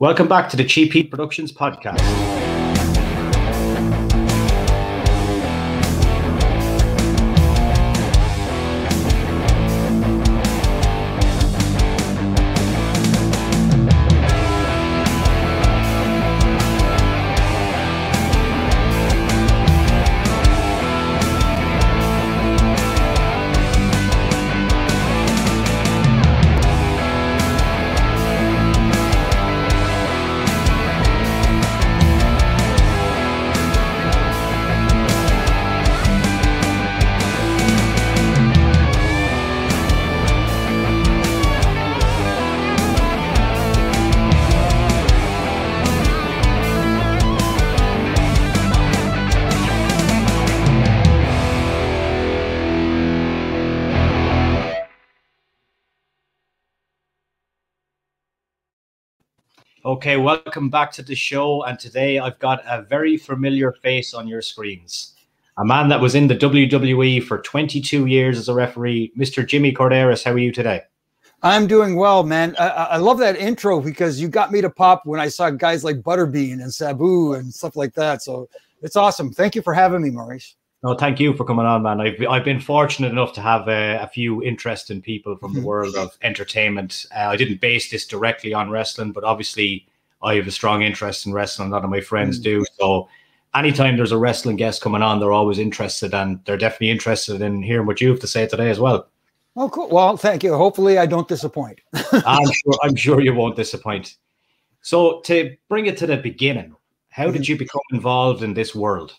Welcome back to the Cheap Heat Productions podcast. Okay, welcome back to the show. And today I've got a very familiar face on your screens. A man that was in the WWE for 22 years as a referee, Mr. Jimmy Korderas. How are you today? I'm doing well, man. I, I, love that intro because you got me to pop when I saw guys like Butterbean and Sabu and stuff like that. So it's awesome. Thank you for having me, Maurice. No, thank you for coming on, man. I've, I've been fortunate enough to have uh, a few interesting people from the world of entertainment. Uh, I didn't base this directly on wrestling, but obviously I have a strong interest in wrestling. A lot of my friends mm. do. So anytime there's a wrestling guest coming on, they're always interested and they're definitely interested in hearing what you have to say today as well. Oh, cool. Well, thank you. Hopefully, I don't disappoint. I'm sure. I'm sure you won't disappoint. So, to bring it to the beginning, how mm-hmm. did you become involved in this world?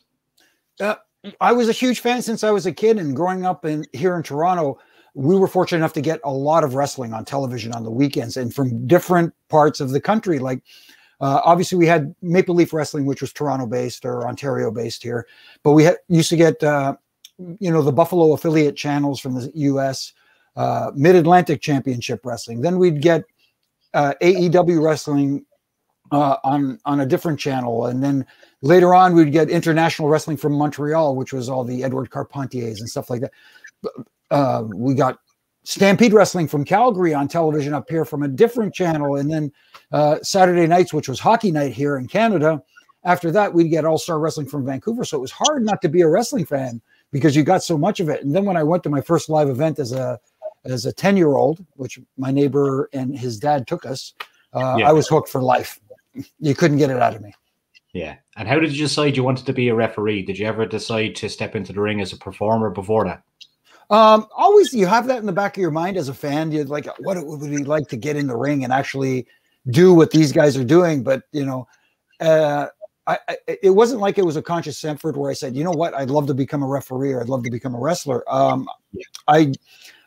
Uh, I was a huge fan since I was a kid, and growing up in here in Toronto, we were fortunate enough to get a lot of wrestling on television on the weekends, and from different parts of the country. Like, uh, obviously, we had Maple Leaf Wrestling, which was Toronto based or Ontario based here, but we used to get, uh, you know, the Buffalo affiliate channels from the U.S. Uh, Mid Atlantic Championship Wrestling. Then we'd get uh, AEW Wrestling uh, on on a different channel, and then later on we'd get International Wrestling from Montreal, which was all the Edouard Carpentiers and stuff like that. Uh, we got Stampede Wrestling from Calgary on television up here from a different channel, and then uh, Saturday nights, which was hockey night here in Canada. After that, we'd get All Star Wrestling from Vancouver, so it was hard not to be a wrestling fan because you got so much of it. And then when I went to my first live event as a as a ten year old, which my neighbor and his dad took us, uh, yeah. I was hooked for life you couldn't get it out of me. Yeah. And how did you decide you wanted to be a referee? Did you ever decide to step into the ring as a performer before that? Um, always you have that in the back of your mind as a fan. You'd like, what would we like to get in the ring and actually do what these guys are doing? But you know, uh, I, I, it wasn't like it was a conscious effort where I said, you know what, I'd love to become a referee or I'd love to become a wrestler. Um, I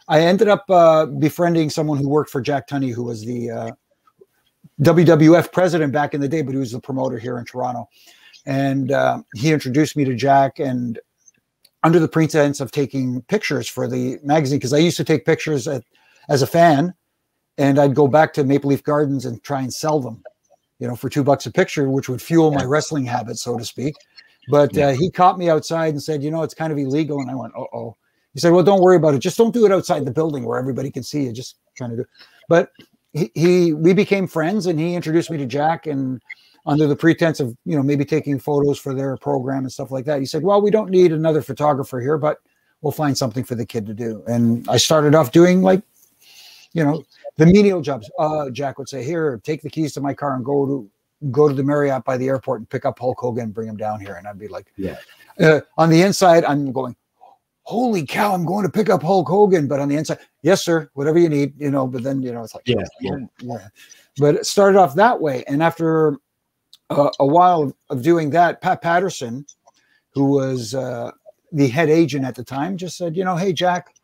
I ended up uh, befriending someone who worked for Jack Tunney, who was the uh, WWF president back in the day, but he was the promoter here in Toronto. And uh, he introduced me to Jack, and under the pretense of taking pictures for the magazine, because I used to take pictures at, as a fan, and I'd go back to Maple Leaf Gardens and try and sell them, you know, for two bucks a picture, which would fuel my wrestling habit, so to speak. But uh, he caught me outside and said, you know, it's kind of illegal. And I went, oh, oh. He said, well, don't worry about it. Just don't do it outside the building where everybody can see you. Just trying to do. But he, he we became friends and he introduced me to Jack and under the pretense of you know maybe taking photos for their program and stuff like that. He said, "Well, we don't need another photographer here, but we'll find something for the kid to do." And I started off doing like, you know, the menial jobs. Uh, Jack would say, "Here, take the keys to my car and go to go to the Marriott by the airport and pick up Hulk Hogan and bring him down here." And I'd be like, "Yeah." Uh, on the inside, I'm going, holy cow, I'm going to pick up Hulk Hogan. But on the inside, yes, sir, whatever you need, you know. But then, you know, it's like, yeah, yeah. yeah. But it started off that way. And after uh, a while of doing that, Pat Patterson, who was uh, the head agent at the time, just said, you know, hey, Jack,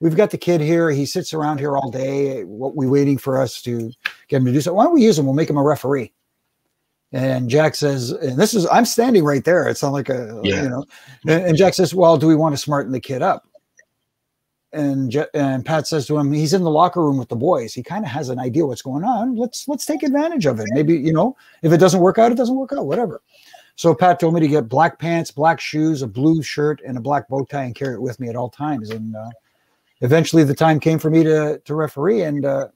we've got the kid here. He sits around here all day. What we waiting for us to get him to do so? Why don't we use him? We'll make him a referee. And Jack says, and this is, I'm standing right there. It's not like a, yeah. you know, and, and, Jack says, well, do we want to smarten the kid up? And, and Pat says to him, he's in the locker room with the boys. He kind of has an idea what's going on. Let's, let's take advantage of it. Maybe, you know, if it doesn't work out, it doesn't work out, whatever. So Pat told me to get black pants, black shoes, a blue shirt, and a black bow tie and carry it with me at all times. And uh, eventually the time came for me to, to referee and uh,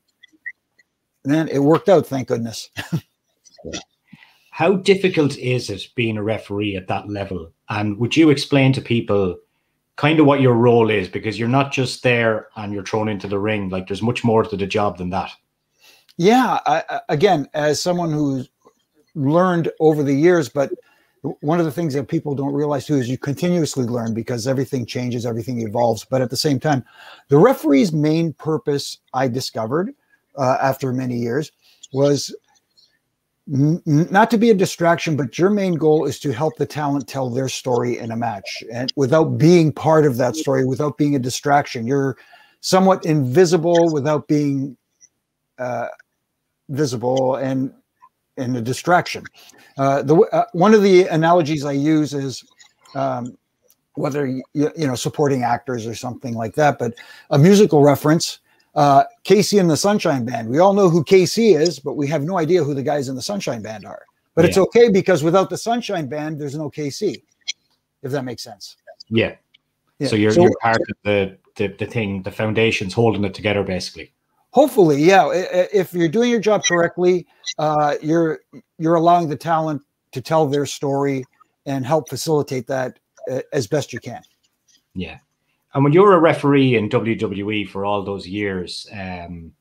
then it worked out, thank goodness. How difficult is it being a referee at that level? And would you explain to people kind of what your role is? Because you're not just there and you're thrown into the ring. Like there's much more to the job than that. Yeah. I, again, as someone who's learned over the years, but one of the things that people don't realize too is you continuously learn because everything changes, everything evolves. But at the same time, the referee's main purpose, I discovered uh, after many years, was not to be a distraction, but your main goal is to help the talent tell their story in a match, and without being part of that story, without being a distraction. You're somewhat invisible without being uh, visible, and and a distraction. Uh, the uh, one of the analogies I use is um, whether you, you know supporting actors or something like that, but a musical reference. Uh, KC and the Sunshine Band. We all know who KC is, but we have no idea who the guys in the Sunshine Band are. But yeah. it's okay because without the Sunshine Band, there's no KC. If that makes sense. Yeah. yeah. So you're so, you're part of the, the the thing, the foundation's holding it together, basically hopefully yeah if you're doing your job correctly uh, you're you're allowing the talent to tell their story and help facilitate that uh, as best you can yeah and when you're a referee in wwe for all those years um,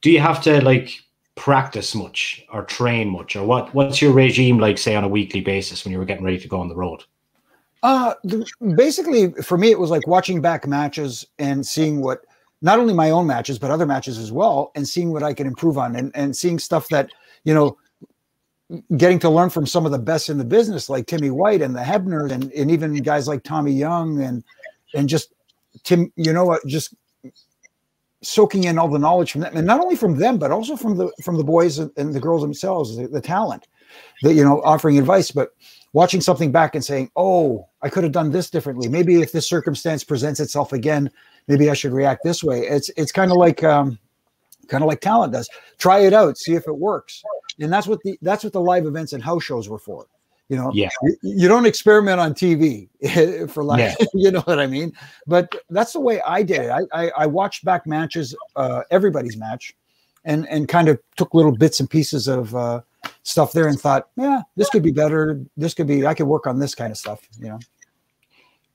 do you have to like practice much or train much? Or what what's your regime like say on a weekly basis when you were getting ready to go on the road? Uh the, basically for me it was like watching back matches and seeing what not only my own matches but other matches as well and seeing what i can improve on and, and seeing stuff that you know getting to learn from some of the best in the business like timmy white and the hebners and, and even guys like tommy young and and just tim you know what just soaking in all the knowledge from them and not only from them but also from the from the boys and the girls themselves the, the talent that you know offering advice but watching something back and saying oh i could have done this differently maybe if this circumstance presents itself again maybe I should react this way. It's it's kind of like um, kind of like talent does. Try it out, see if it works, and that's what the that's what the live events and house shows were for. You know, yeah. You, don't experiment on TV for like yeah. you know what I mean. But that's the way I did it. I I, I watched back matches, uh, everybody's match, and and kind of took little bits and pieces of uh, stuff there and thought, yeah, this could be better. This could be I could work on this kind of stuff. You know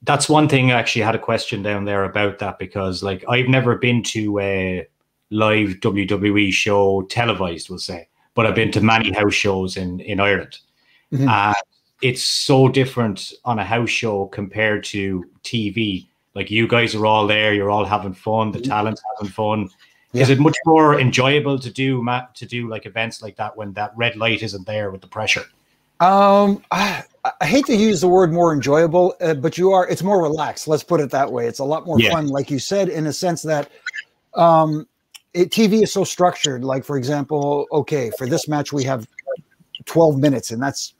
that's one thing I actually had a question down there about that because like I've never been to a live WWE show televised, we'll say, but I've been to many house shows in in Ireland. Mm-hmm. Uh, it's so different on a house show compared to TV. Like you guys are all there, you're all having fun, the mm-hmm. talent's having fun. Yeah. Is it much more enjoyable to do Matt to do like events like that when that red light isn't there with the pressure? Um, I, I hate to use the word more enjoyable, uh, but you are. It's more relaxed. Let's put it that way. It's a lot more yeah. fun, like you said, in a sense that um, it, TV is so structured. Like for example, okay, for this match we have twelve minutes, and that's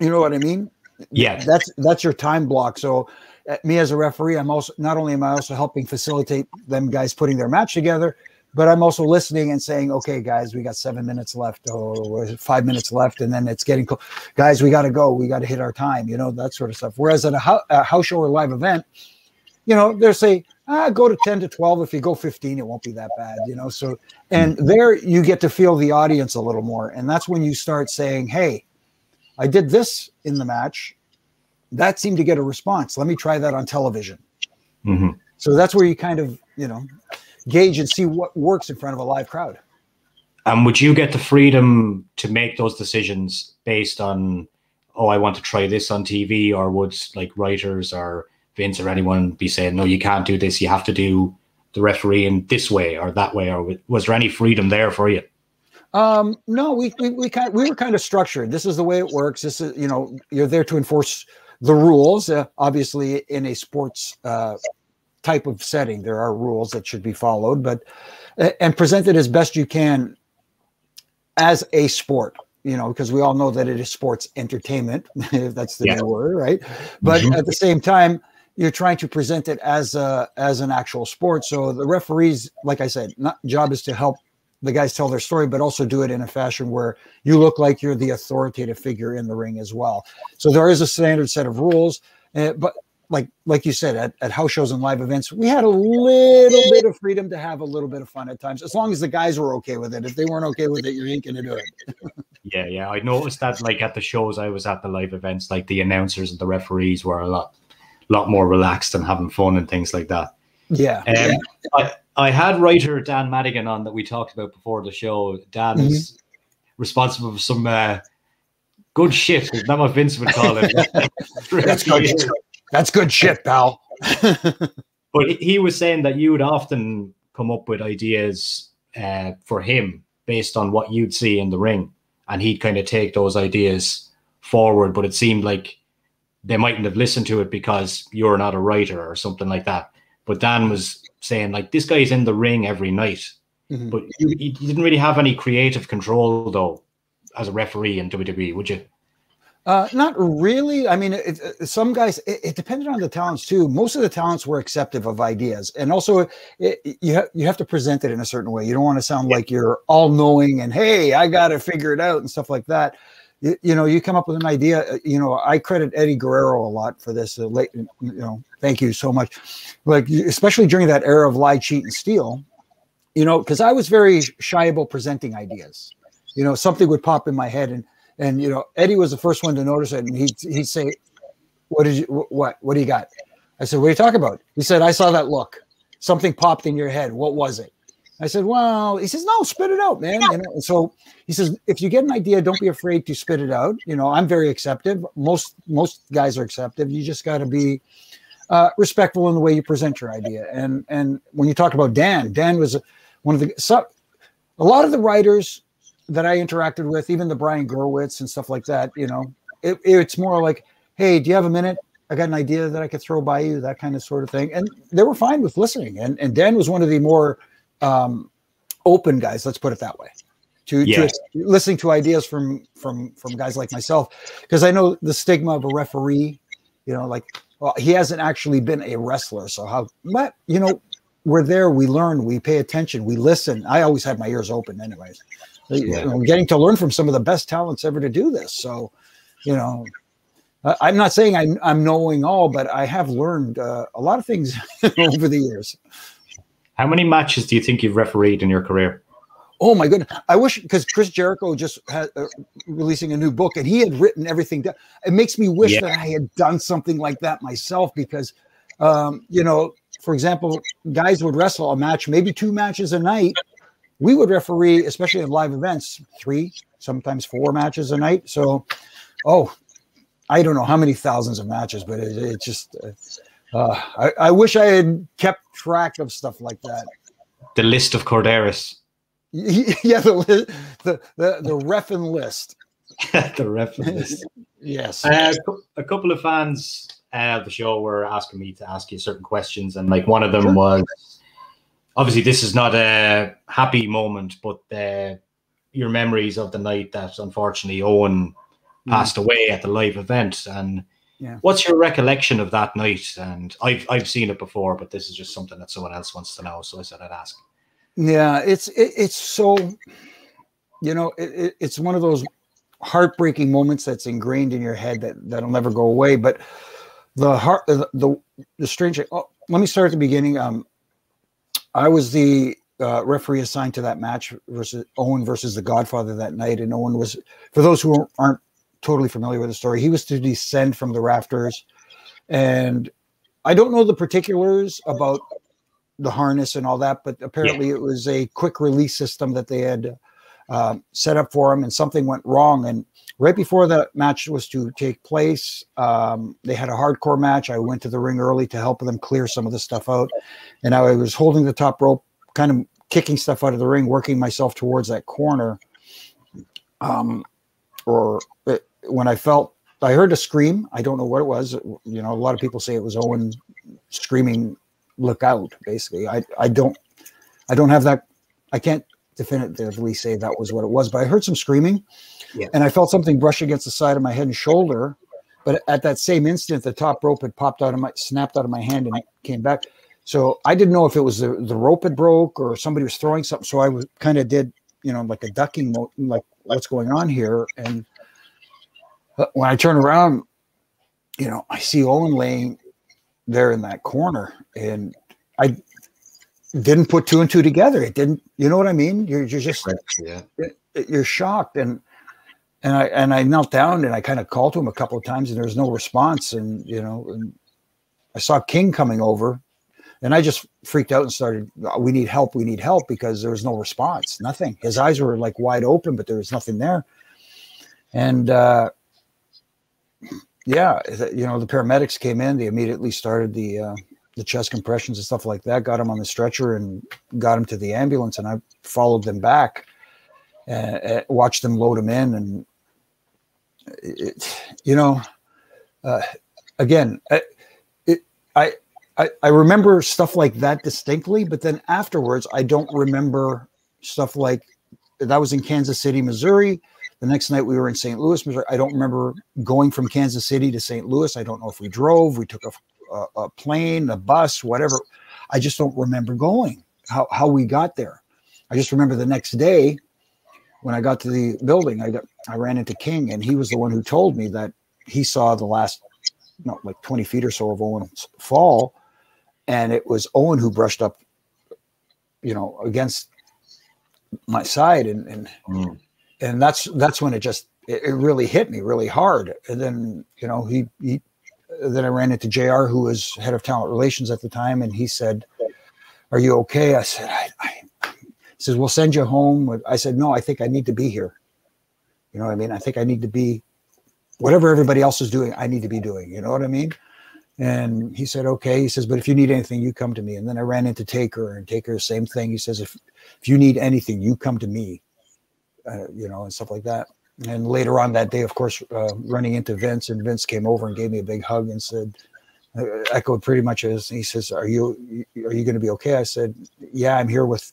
you know what I mean. Yeah, that's that's your time block. So uh, me as a referee, I'm also not only am I also helping facilitate them guys putting their match together, but I'm also listening and saying, okay, guys, we got seven minutes left or five minutes left. And then it's getting, cool. guys, we got to go. We got to hit our time, you know, that sort of stuff. Whereas at a, a house show or live event, you know, they're say, ah, go to 10 to 12. If you go 15, it won't be that bad, you know? So, and there you get to feel the audience a little more. And that's when you start saying, hey, I did this in the match. That seemed to get a response. Let me try that on television. Mm-hmm. So that's where you kind of, you know, gauge and see what works in front of a live crowd. And would you get the freedom to make those decisions based on, oh, I want to try this on TV, or would like writers or Vince or anyone be saying, no, you can't do this, you have to do the referee in this way or that way, or was there any freedom there for you? Um, no, we, we, we kind we were kind of structured. This is the way it works. This is, you know, you're there to enforce the rules, uh, obviously in a sports uh, type of setting. There are rules that should be followed, but and present it as best you can as a sport. You know, because we all know that it is sports entertainment. if that's the yeah. word, right? But mm-hmm. at the same time, you're trying to present it as a as an actual sport. So the referees, like I said, not job is to help the guys tell their story, but also do it in a fashion where you look like you're the authoritative figure in the ring as well. So there is a standard set of rules, uh, but like like you said at, at house shows and live events we had a little bit of freedom to have a little bit of fun at times as long as the guys were okay with it if they weren't okay with it you ain't gonna do it Yeah, yeah. I noticed that like at the shows I was at the live events, like the announcers and the referees were a lot lot more relaxed and having fun and things like that. Yeah. Um, yeah. I, I had writer Dan Madigan on that we talked about before the show. Dan mm-hmm. is responsible for some uh, good shit. Is that what Vince would call it? That's good. That's good shit, pal. but he was saying that you would often come up with ideas uh, for him based on what you'd see in the ring, and he'd kind of take those ideas forward. But it seemed like they mightn't have listened to it because you're not a writer or something like that. But Dan was saying like this guy's in the ring every night, mm-hmm. but you, you, didn't really have any creative control though as a referee in WWE, would you? Uh, not really. I mean, it, it, some guys. It, it, depended on the talents too. Most of the talents were acceptive of ideas, and also you have you have to present it in a certain way. You don't want to sound yeah. like you're all knowing and hey, I got to figure it out and stuff like that you, you, know, you come up with an idea. Uh, you know, I credit Eddie Guerrero a lot for this. Uh, late, you know, thank you so much. Like, especially during that era of lie, cheat, and steal. You know, because I was very shy about presenting ideas. You know, something would pop in my head, and and you know, Eddie was the first one to notice it, and he'd he'd say, "What did you? What? What do you got?" I said, "What are you talking about?" He said, "I saw that look. Something popped in your head. What was it?" I said, well, he says, no, spit it out, man. And so he says, if you get an idea, don't be afraid to spit it out. You know, I'm very acceptive. Most most guys are acceptive. You just got to be uh, respectful in the way you present your idea. And and when you talk about Dan, Dan was one of the so, a lot of the writers that I interacted with, even the Brian Gewirtz and stuff like that. You know, it, it's more like, hey, do you have a minute? I got an idea that I could throw by you, that kind of sort of thing. And they were fine with listening. And and Dan was one of the more um, open guys. Let's put it that way. To, yeah. to listening to ideas from from from guys like myself, because I know the stigma of a referee. You know, like well, he hasn't actually been a wrestler, so how? But you know, we're there. We learn. We pay attention. We listen. I always have my ears open, anyways. Yeah. You know, getting to learn from some of the best talents ever to do this. So, you know, I'm not saying I'm, I'm knowing all, but I have learned uh, a lot of things over the years. How many matches do you think you've refereed in your career? Oh my goodness! I wish because Chris Jericho just had uh, releasing a new book and he had written everything down. It makes me wish yeah. that I had done something like that myself because, um, you know, for example, guys would wrestle a match, maybe two matches a night. We would referee, especially in live events, three, sometimes four matches a night. So, oh, I don't know how many thousands of matches, but it, it just. Uh, uh, I, I, wish I had kept track of stuff like that. The list of Korderas. Yeah, the the the, the refin list. the refin list. yes. Uh, a couple of fans of the show were asking me to ask you certain questions, and like one of them sure. was obviously this is not a happy moment, but uh, your memories of the night that unfortunately Owen mm. passed away at the live event and yeah. What's your recollection of that night? And I've I've seen it before, but this is just something that someone else wants to know. So I said I'd ask. Yeah, it's it, it's so, you know, it, it's one of those heartbreaking moments that's ingrained in your head that that'll never go away. But the heart, the the, the strange. Oh, let me start at the beginning. Um, I was the uh, referee assigned to that match versus Owen versus the Godfather that night, and Owen was for those who aren't totally familiar with the story. He was to descend from the rafters, and I don't know the particulars about the harness and all that, but apparently yeah. it was a quick release system that they had uh, set up for him, and something went wrong. And right before the match was to take place, um, they had a hardcore match. I went to the ring early to help them clear some of the stuff out, and I was holding the top rope, kind of kicking stuff out of the ring, working myself towards that corner. Um, or it, when I felt I heard a scream. I don't know what it was. You know, a lot of people say it was Owen screaming, "Look out!" Basically, I I don't I don't have that. I can't definitively say that was what it was, but I heard some screaming, yeah. and I felt something brush against the side of my head and shoulder. But at that same instant, the top rope had popped out of my snapped out of my hand and it came back. So I didn't know if it was the, the rope had broke or somebody was throwing something. So I was kind of did, you know, like a ducking, like what's going on here? And when I turn around, you know, I see Owen laying there in that corner, and I didn't put two and two together. It didn't, you know what I mean? You're, you're just, yeah, you're shocked, and and I and I knelt down and I kind of called to him a couple of times and there was no response. And you know, and I saw King coming over, and I just freaked out and started. We need help. We need help because there was no response. Nothing. His eyes were like wide open, but there was nothing there. And uh, yeah, you know, the paramedics came in. They immediately started the uh, the chest compressions and stuff like that. Got him on the stretcher and got him to the ambulance. And I followed them back, and watched them load him in. And it, you know, uh, again, it, I, I I remember stuff like that distinctly, but then afterwards, I don't remember stuff like that was in Kansas City, Missouri. The next night we were in St. Louis, Missouri. I don't remember going from Kansas City to St. Louis. I don't know if we drove, we took a a, a plane, a bus, whatever. I just don't remember going how how we got there. I just remember the next day when I got to the building, I got I ran into King, and he was the one who told me that he saw the last, not like twenty feet or so of Owen's fall, and it was Owen who brushed up, you know, against my side, and and mm. And that's that's when it just it, it really hit me really hard, and then you know he he then I ran into JR, who was head of talent relations at the time, and he said, "Are you okay?" I said, "I." I says, "We'll send you home." I said, "No, I think I need to be here." You know what I mean? I think I need to be whatever everybody else is doing. I need to be doing. You know what I mean? And he said, "Okay." He says, "But if you need anything, you come to me." And then I ran into Taker, and Taker, same thing. He says, "If if you need anything, you come to me." Uh, you know, and stuff like that and later on that day, of course, uh, running into Vince, and Vince came over and gave me a big hug and said, uh, echoed pretty much as he says, "Are you are you going to be okay?" I said, "Yeah, I'm here with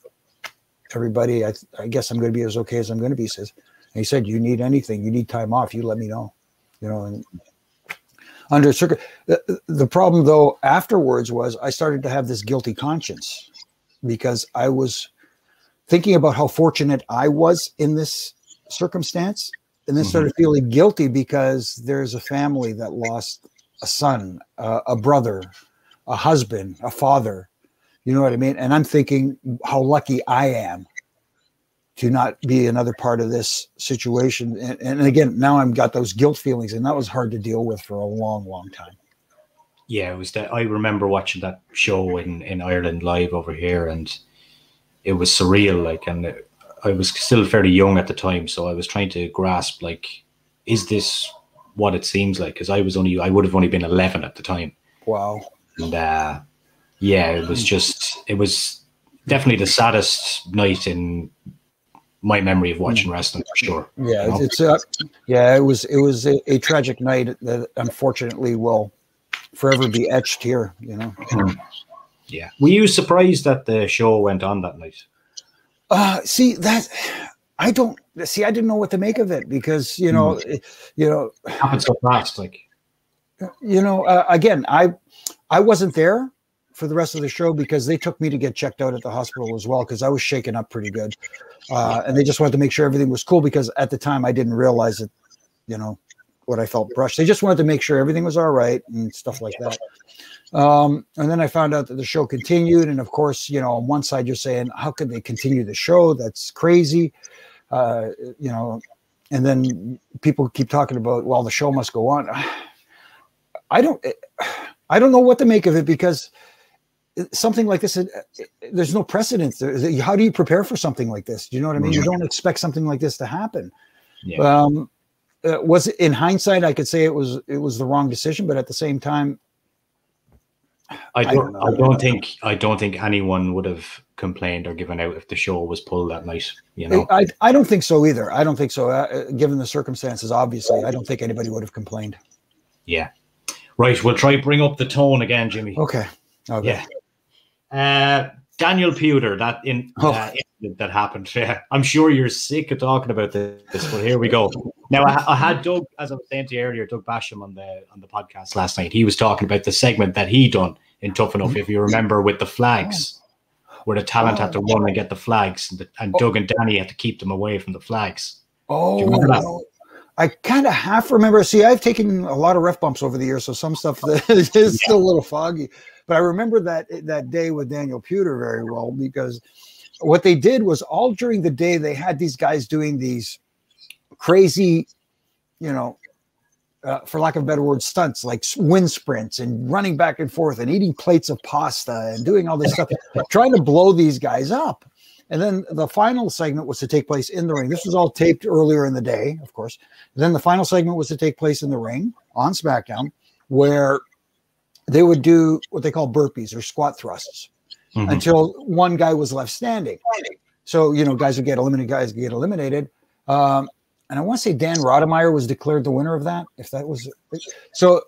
everybody. I, I guess I'm going to be as okay as I'm going to be." He says, and he said, "You need anything? You need time off? You let me know." You know, and under circuit, the, the problem though afterwards was I started to have this guilty conscience because I was thinking about how fortunate I was in this circumstance and then started mm-hmm. feeling guilty because there's a family that lost a son, uh, a brother, a husband, a father. You know what I mean? And I'm thinking how lucky I am to not be another part of this situation. And, and again, now I've got those guilt feelings, and that was hard to deal with for a long, long time. Yeah, it was that. I remember watching that show in in Ireland live over here, and it was surreal. Like, and it, I was still fairly young at the time, so I was trying to grasp like, is this what it seems like? Because I was only I would have only been eleven at the time. Wow. And uh, yeah, it was just it was definitely the saddest night in my memory of watching wrestling for sure. Yeah, you know? it's uh, yeah, it was it was a, a, tragic night that unfortunately will forever be etched here. You know. Yeah. Were you surprised that the show went on that night? Uh, see that I don't see. I didn't know what to make of it because you know, mm. you know, happened so fast. Like, you know, uh, again, I I wasn't there for the rest of the show because they took me to get checked out at the hospital as well because I was shaken up pretty good, uh, and they just wanted to make sure everything was cool because at the time I didn't realize it, you know, what I felt brushed. They just wanted to make sure everything was all right and stuff like that. Um, and then I found out that the show continued. And of course, you know, on one side, you're saying, how could they continue the show? That's crazy. Uh, you know, and then people keep talking about, well, the show must go on. I don't, I don't know what to make of it because something like this, there's no precedent. How do you prepare for something like this? Do you know what I mean? You don't expect something like this to happen. Yeah. Um, uh, was it in hindsight? I could say it was it was the wrong decision, but at the same time, I don't. I don't, I don't think. I don't think anyone would have complained or given out if the show was pulled that night. You know. I. I don't think so either. I don't think so. Uh, given the circumstances, obviously, I don't think anybody would have complained. Yeah. Right. We'll try bring up the tone again, Jimmy. Okay. Okay. Yeah. Uh, Daniel Puder, that in oh. uh, that happened. Yeah, I'm sure you're sick of talking about this, but here we go. Now, I, I, had Doug, as I was saying to you earlier, Doug Basham on the on the podcast last night. He was talking about the segment that he done in Tough Enough, if you remember, with the flags, oh. where the talent had to oh. run and get the flags, and, the, and oh. Doug and Danny had to keep them away from the flags. Oh, I kind of half remember. See, I've taken a lot of ref bumps over the years, so some stuff is yeah. still a little foggy. But I remember that that day with Daniel Puder very well because what they did was all during the day they had these guys doing these crazy, you know, uh, for lack of a better word, stunts like wind sprints and running back and forth and eating plates of pasta and doing all this stuff, trying to blow these guys up. And then the final segment was to take place in the ring. This was all taped earlier in the day, of course. And then the final segment was to take place in the ring on SmackDown, where they would do what they call burpees or squat thrusts mm-hmm. until one guy was left standing. So, you know, guys would get eliminated, guys would get eliminated. Um, and I want to say Dan Rodimer was declared the winner of that. If that was so,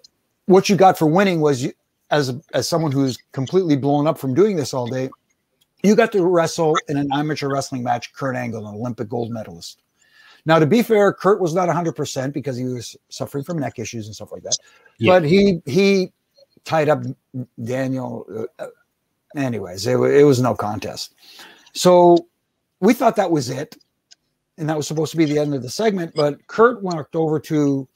what you got for winning was you, as as someone who's completely blown up from doing this all day, you got to wrestle in an amateur wrestling match. Kurt Angle, an Olympic gold medalist. Now, to be fair, Kurt was not 100% because he was suffering from neck issues and stuff like that. Yeah. But he he tied up Daniel. Uh, anyways, it, it was no contest. So we thought that was it and that was supposed to be the end of the segment. But Kurt walked over to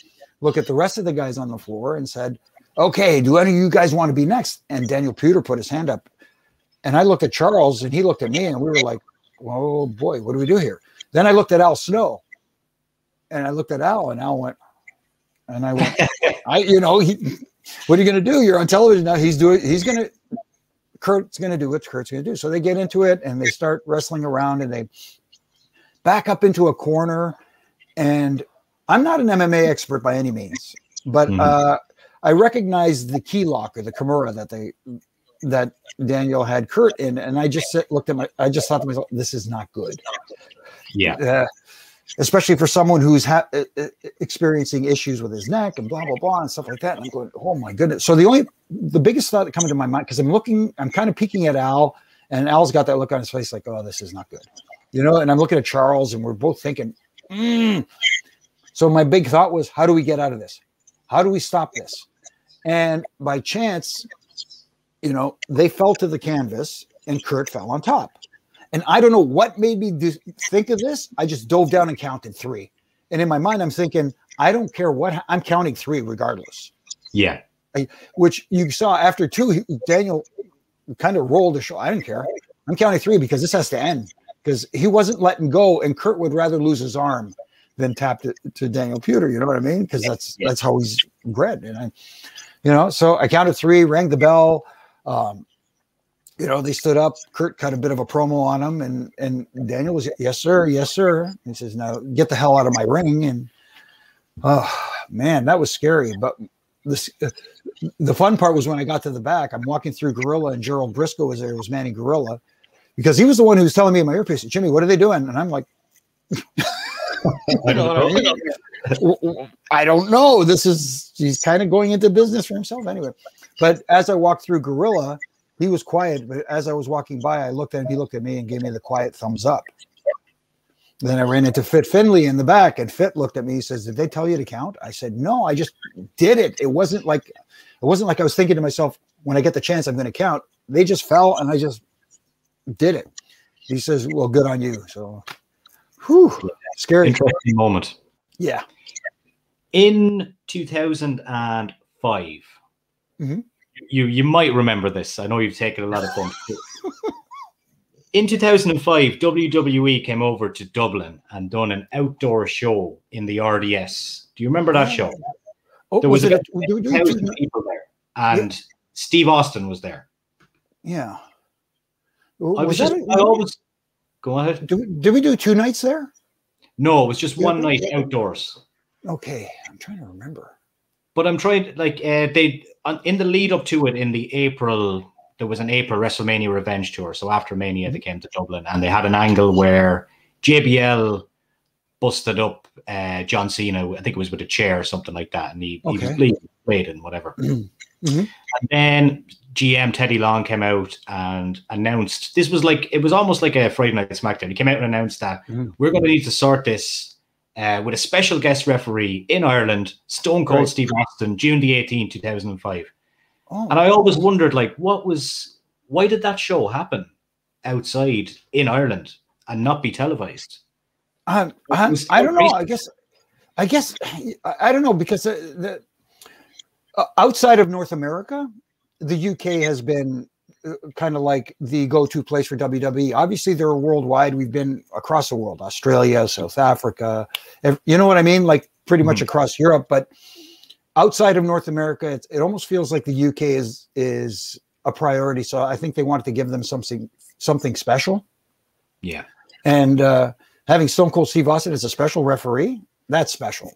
look at the rest of the guys on the floor and said, "Okay, do any of you guys want to be next?" And Daniel Puder put his hand up, and I looked at Charles, and he looked at me, and we were like, "Oh boy, what do we do here?" Then I looked at Al Snow, and I looked at Al, and Al went, and I went, "I, you know, he, what are you going to do? You're on television now. He's doing. He's going to." Kurt's going to do what Kurt's going to do. So they get into it and they start wrestling around and they back up into a corner. And I'm not an MMA expert by any means, but mm-hmm. uh, I recognize the key lock or the Kimura that they that Daniel had Kurt in, and I just sit, looked at my. I just thought to myself, "This is not good." Yeah. Uh, especially for someone who's ha- experiencing issues with his neck and blah blah blah and stuff like that. And I'm going, "Oh my goodness!" So the only, the biggest thought that comes to my mind because I'm looking, I'm kind of peeking at Al, and Al's got that look on his face, like, "Oh, this is not good." You know, and I'm looking at Charles and we're both thinking, mm. so my big thought was, how do we get out of this? How do we stop this? And by chance, you know, they fell to the canvas and Kurt fell on top. And I don't know what made me do, think of this. I just dove down and counted three. And in my mind, I'm thinking, I don't care what I'm counting three regardless. Yeah. I, which you saw after two, Daniel kind of rolled the show. I didn't care. I'm counting three because this has to end because he wasn't letting go, and Kurt would rather lose his arm than tap to, to Daniel Puder. You know what I mean? Because that's yeah. that's how he's bred. And I, you know, so I counted three, rang the bell. Um, you know, they stood up. Kurt cut a bit of a promo on him, and and Daniel was yes sir, yes sir. He says, "Now get the hell out of my ring." And oh man, that was scary. But this, uh, the fun part was when I got to the back. I'm walking through Gorilla, and Gerald Brisco was there. It was Manny Gorilla, because he was the one who was telling me in my earpiece, Jimmy, what are they doing? And I'm like, I, don't I don't know. This is he's kind of going into business for himself anyway. But as I walked through Gorilla, he was quiet. But as I was walking by, I looked at him. He looked at me and gave me the quiet thumbs up. Then I ran into Fit Finlay in the back, and Fit looked at me. He says, "Did they tell you to count?" I said, "No, I just did it. It wasn't like it wasn't like I was thinking to myself, when I get the chance, I'm going to count. They just fell, and I just did it. He says, "Well, good on you." So, whew, scary. Interesting moment. Yeah. In 2005, mm-hmm. you you might remember this. I know you've taken a lot of fun. in 2005, WWE came over to Dublin and done an outdoor show in the RDS. Do you remember that show? Oh, there was, was it a, a, thousand people there, and yeah. Steve Austin was there. Yeah. I was, just, I always go ahead. Did, did we do two nights there? No, it was just one night outdoors. Okay, I'm trying to remember. But I'm trying like uh, they in the lead up to it in the April there was an April WrestleMania Revenge tour. So after Mania, mm-hmm. they came to Dublin and they had an angle where JBL busted up uh, John Cena. I think it was with a chair or something like that, and he, okay. he was bleeding, bleeding, whatever. Mm-hmm. And then GM Teddy Long came out and announced this was like it was almost like a Friday Night SmackDown. He came out and announced that mm. we're going to need to sort this uh, with a special guest referee in Ireland, Stone Cold right. Steve Austin, June the 18th, 2005. Oh. And I always wondered, like, what was why did that show happen outside in Ireland and not be televised? Um, I, I don't know. I guess, I guess, I don't know because the, the uh, outside of North America, the UK has been uh, kind of like the go-to place for WWE. Obviously, they're worldwide. We've been across the world, Australia, South Africa. You know what I mean? Like pretty much mm-hmm. across Europe, but outside of North America, it, it almost feels like the UK is is a priority. So I think they wanted to give them something something special. Yeah, and uh, having Stone Cold Steve Austin as a special referee, that's special.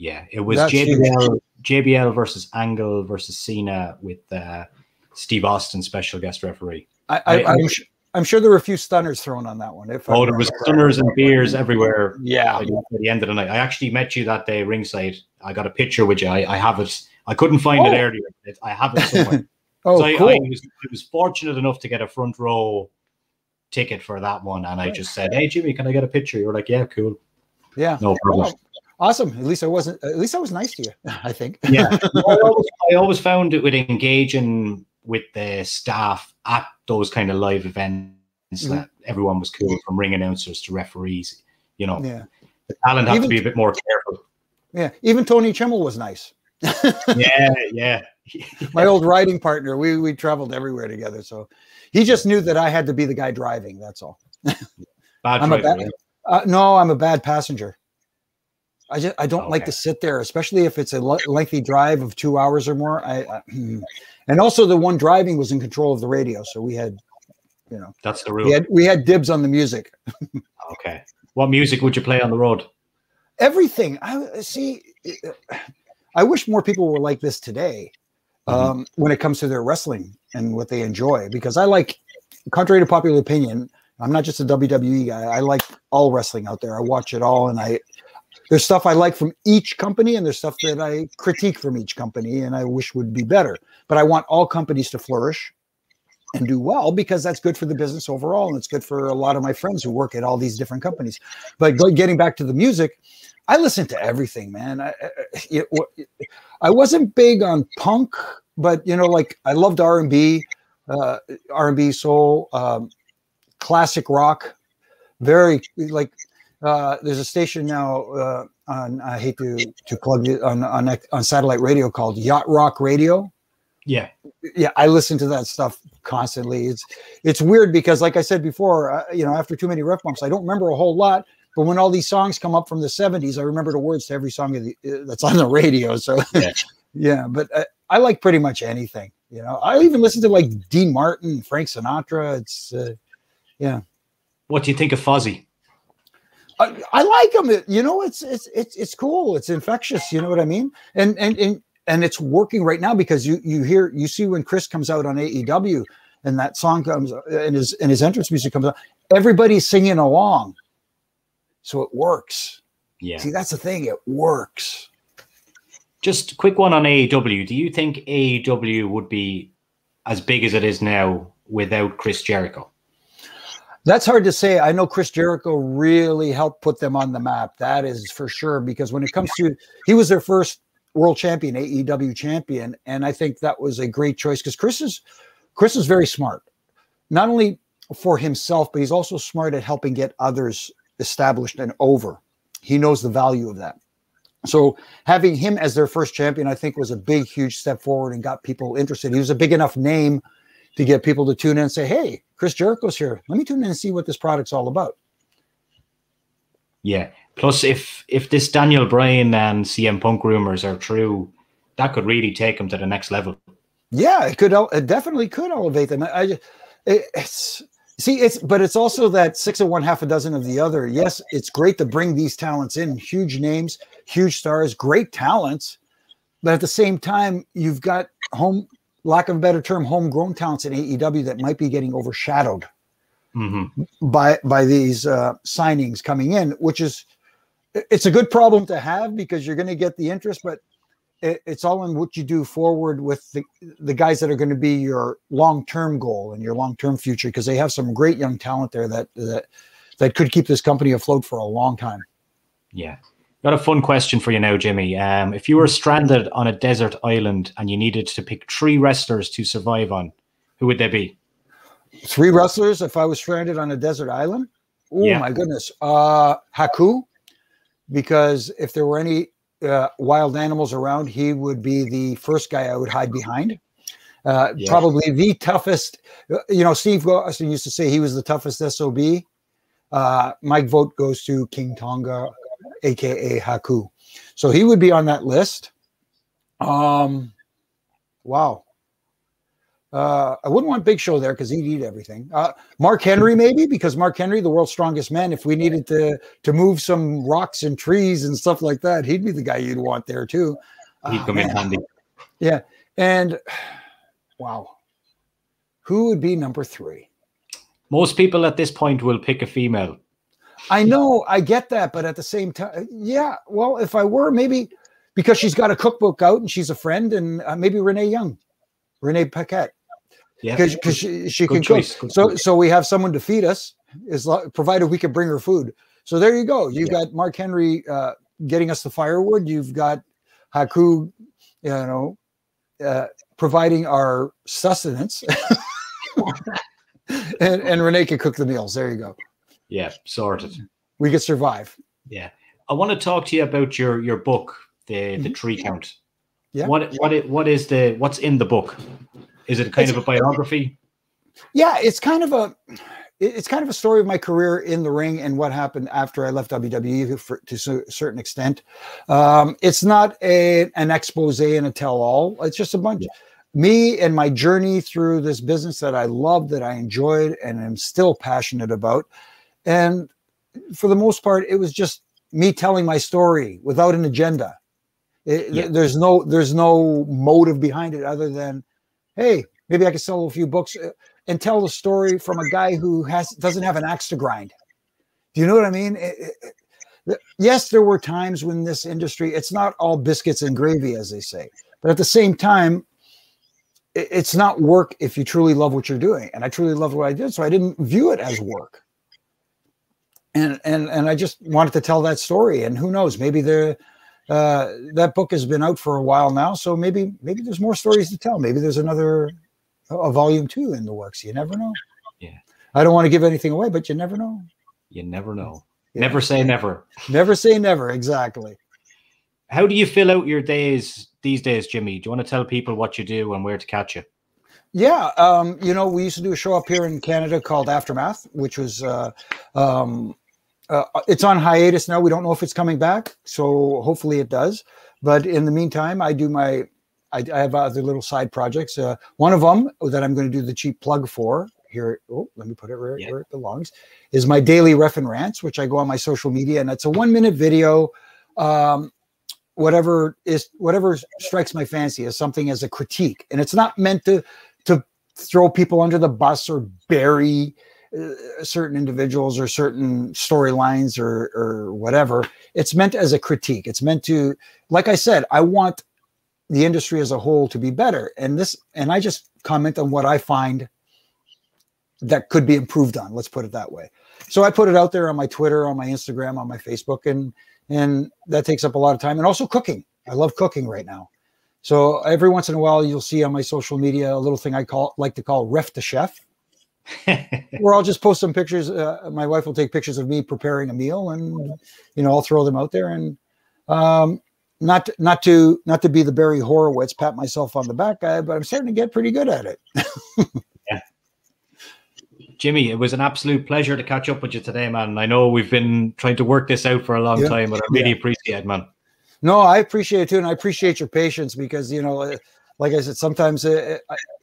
Yeah, it was JBL JBL versus Angle versus Cena with uh, Steve Austin special guest referee. I, I, am sure, I'm sure there were a few stunners thrown on that one. If oh, there was stunners and beers everywhere. Yeah, at the end of the night. I actually met you that day ringside. I got a picture with you. I, I have it. I couldn't find oh. it earlier. I have it somewhere. oh, so I, cool. I, was, I was fortunate enough to get a front row ticket for that one, and I just said, "Hey, Jimmy, can I get a picture?" You were like, "Yeah, cool." Yeah, no problem. Awesome. At least I wasn't. At least I was nice to you. I think. yeah, I always, I always found it with engaging with the staff at those kind of live events mm-hmm. that everyone was cool from ring announcers to referees. You know, yeah, the talent had to be a bit more careful. Yeah, even Tony Chimel was nice. yeah, yeah. My old riding partner. We we traveled everywhere together, so he just knew that I had to be the guy driving. That's all. bad I'm driver, a bad, uh, no, I'm a bad passenger. I just I don't okay. like to sit there, especially if it's a lengthy drive of two hours or more. I, I, and also the one driving was in control of the radio, so we had, you know, that's the rule. We had we had dibs on the music. okay, what music would you play on the road? Everything. I see. I wish more people were like this today, mm-hmm. um, when it comes to their wrestling and what they enjoy. Because I like, contrary to popular opinion, I'm not just a WWE guy. I like all wrestling out there. I watch it all, and I there's stuff I like from each company and there's stuff that I critique from each company and I wish would be better. But I want all companies to flourish and do well because that's good for the business overall and it's good for a lot of my friends who work at all these different companies. But getting back to the music, I listen to everything, man. I, it, I wasn't big on punk, but you know, like I loved R and B, uh, R and B, soul, um, classic rock. Very like uh, there's a station now uh, on I hate to to plug it on on on satellite radio called Yacht Rock Radio. Yeah, yeah, I listen to that stuff constantly. It's it's weird because, like I said before, uh, you know, after too many ref bumps, I don't remember a whole lot. But when all these songs come up from the '70s, I remember the words to every song the, uh, that's on the radio. So, yeah, yeah but uh, I like pretty much anything. You know, I even listen to like Dean Martin, Frank Sinatra. It's yeah. What do you think of Fozzy? I, I like them. You know, it's it's it's it's cool. It's infectious. You know what I mean? And and and and it's working right now because you you hear you see when Chris comes out on AEW and that song comes uh, and his and his entrance music comes out, everybody's singing along. So it works. Yeah. See, that's the thing. It works. Just a quick one on AEW. Do you think AEW would be as big as it is now without Chris Jericho? That's hard to say. I know Chris Jericho really helped put them on the map. That is for sure. Because when it comes to, he was their first world champion, AEW champion, and I think that was a great choice because Chris is, Chris is very smart, not only for himself, but he's also smart at helping get others established and over. He knows the value of that. So having him as their first champion, I think, was a big, huge step forward and got people interested. He was a big enough name to get people to tune in and say, "Hey, Chris Jericho's here. Let me tune in and see what this product's all about." Yeah. Plus, if if this Daniel Bryan and CM Punk rumors are true, that could really take him to the next level. Yeah, it could. It definitely could elevate them. I, it's see, it's but it's also that six of one, half a dozen of the other. Yes, it's great to bring these talents in, huge names, huge stars, great talents, but at the same time, you've got home lack of a better term, homegrown talents in AEW that might be getting overshadowed mm-hmm. by by these uh, signings coming in, which is it's a good problem to have because you're going to get the interest, but it, it's all in what you do forward with the the guys that are going to be your long term goal and your long term future because they have some great young talent there that that that could keep this company afloat for a long time. Yeah, Got a fun question for you now, Jimmy. Um, if you were stranded on a desert island and you needed to pick three wrestlers to survive on, who would they be? Three wrestlers if I was stranded on a desert island? Oh yeah. my goodness. Uh Haku, because if there were any uh, wild animals around, he would be the first guy I would hide behind. Uh, yeah. Probably the toughest. Uh, you know, Steve Austin used to say he was the toughest SOB. Uh, my vote goes to King Tonga, aka Haku. So he would be on that list. Um, wow. Uh, I wouldn't want Big Show there because he'd eat everything. Uh, Mark Henry, maybe because Mark Henry, the world's strongest man. If we needed to to move some rocks and trees and stuff like that, he'd be the guy you'd want there too. He'd come in handy. Yeah, and wow, who would be number three? Most people at this point will pick a female. I know, I get that, but at the same time, yeah. Well, if I were, maybe because she's got a cookbook out and she's a friend, and uh, maybe Renee Young, Renee Paquette. Yeah, because she, she can choice. cook. Good so choice. so we have someone to feed us, is provided we can bring her food. So there you go. You've yeah. got Mark Henry uh, getting us the firewood. You've got Haku, you know, uh, providing our sustenance. and, and Renee can cook the meals. There you go. Yeah, sorted. We could survive. Yeah. I want to talk to you about your your book, the mm-hmm. the Three Count. Yeah. What what it, what is the what's in the book? Is it kind it's, of a biography? Yeah, it's kind of a it's kind of a story of my career in the ring and what happened after I left WWE for, to a certain extent. Um, it's not a an expose and a tell all. It's just a bunch. Yeah. Me and my journey through this business that I love, that I enjoyed, and am still passionate about. And for the most part, it was just me telling my story without an agenda. It, yeah. There's no there's no motive behind it other than hey, maybe I could sell a few books uh, and tell the story from a guy who has doesn't have an axe to grind. Do you know what I mean? It, it, yes, there were times when this industry, it's not all biscuits and gravy, as they say, but at the same time, it's not work if you truly love what you're doing. And I truly loved what I did, so I didn't view it as work. And and and I just wanted to tell that story. And who knows, maybe the uh, that book has been out for a while now, so maybe maybe there's more stories to tell. Maybe there's another a volume two in the works. You never know. Yeah. I don't want to give anything away, but you never know. You never know. Yeah. Never say never. Never say never. Exactly. How do you fill out your days these days, Jimmy? Do you want to tell people what you do and where to catch you? Yeah, um, you know, we used to do a show up here in Canada called Aftermath, which was uh, um, uh, it's on hiatus now. We don't know if it's coming back, so hopefully it does. But in the meantime, I do my I, I have other little side projects. Uh, one of them that I'm going to do the cheap plug for here. Oh, let me put it where, yeah. where it belongs. Is my daily ref and rants, which I go on my social media, and it's a one minute video. Um, whatever is whatever strikes my fancy as something as a critique, and it's not meant to to throw people under the bus or bury uh, Uh, certain individuals or certain storylines or or whatever. It's meant as a critique. It's meant to, like I said, I want the industry as a whole to be better. And this, and I just comment on what I find that could be improved on. Let's put it that way. So I put it out there on my Twitter, on my Instagram, on my Facebook, and and that takes up a lot of time. And also cooking. I love cooking right now. So every once in a while, you'll see on my social media a little thing I call like to call ref the chef where I'll just post some pictures. Uh, my wife will take pictures of me preparing a meal, and you know I'll throw them out there. And um, not not to not to be the Barry Horowitz, pat myself on the back guy, but I'm starting to get pretty good at it. yeah. Jimmy, it was an absolute pleasure to catch up with you today, man. I know we've been trying to work this out for a long yeah. time, but I really yeah. appreciate it, man. No, I appreciate it too, and I appreciate your patience because you know, like I said, sometimes uh,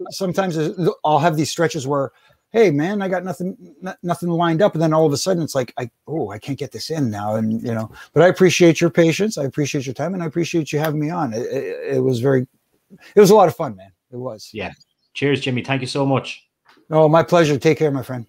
sometimes I'll have these stretches where hey man i got nothing nothing lined up. And then all of a sudden it's like i oh i can't get this in now. And you know but i appreciate your patience. I appreciate your time and i appreciate you having me on. It, it, it was very it was a lot of fun man. It was. Yeah. Cheers jimmy. Thank you so much. Oh my pleasure. Take care my friend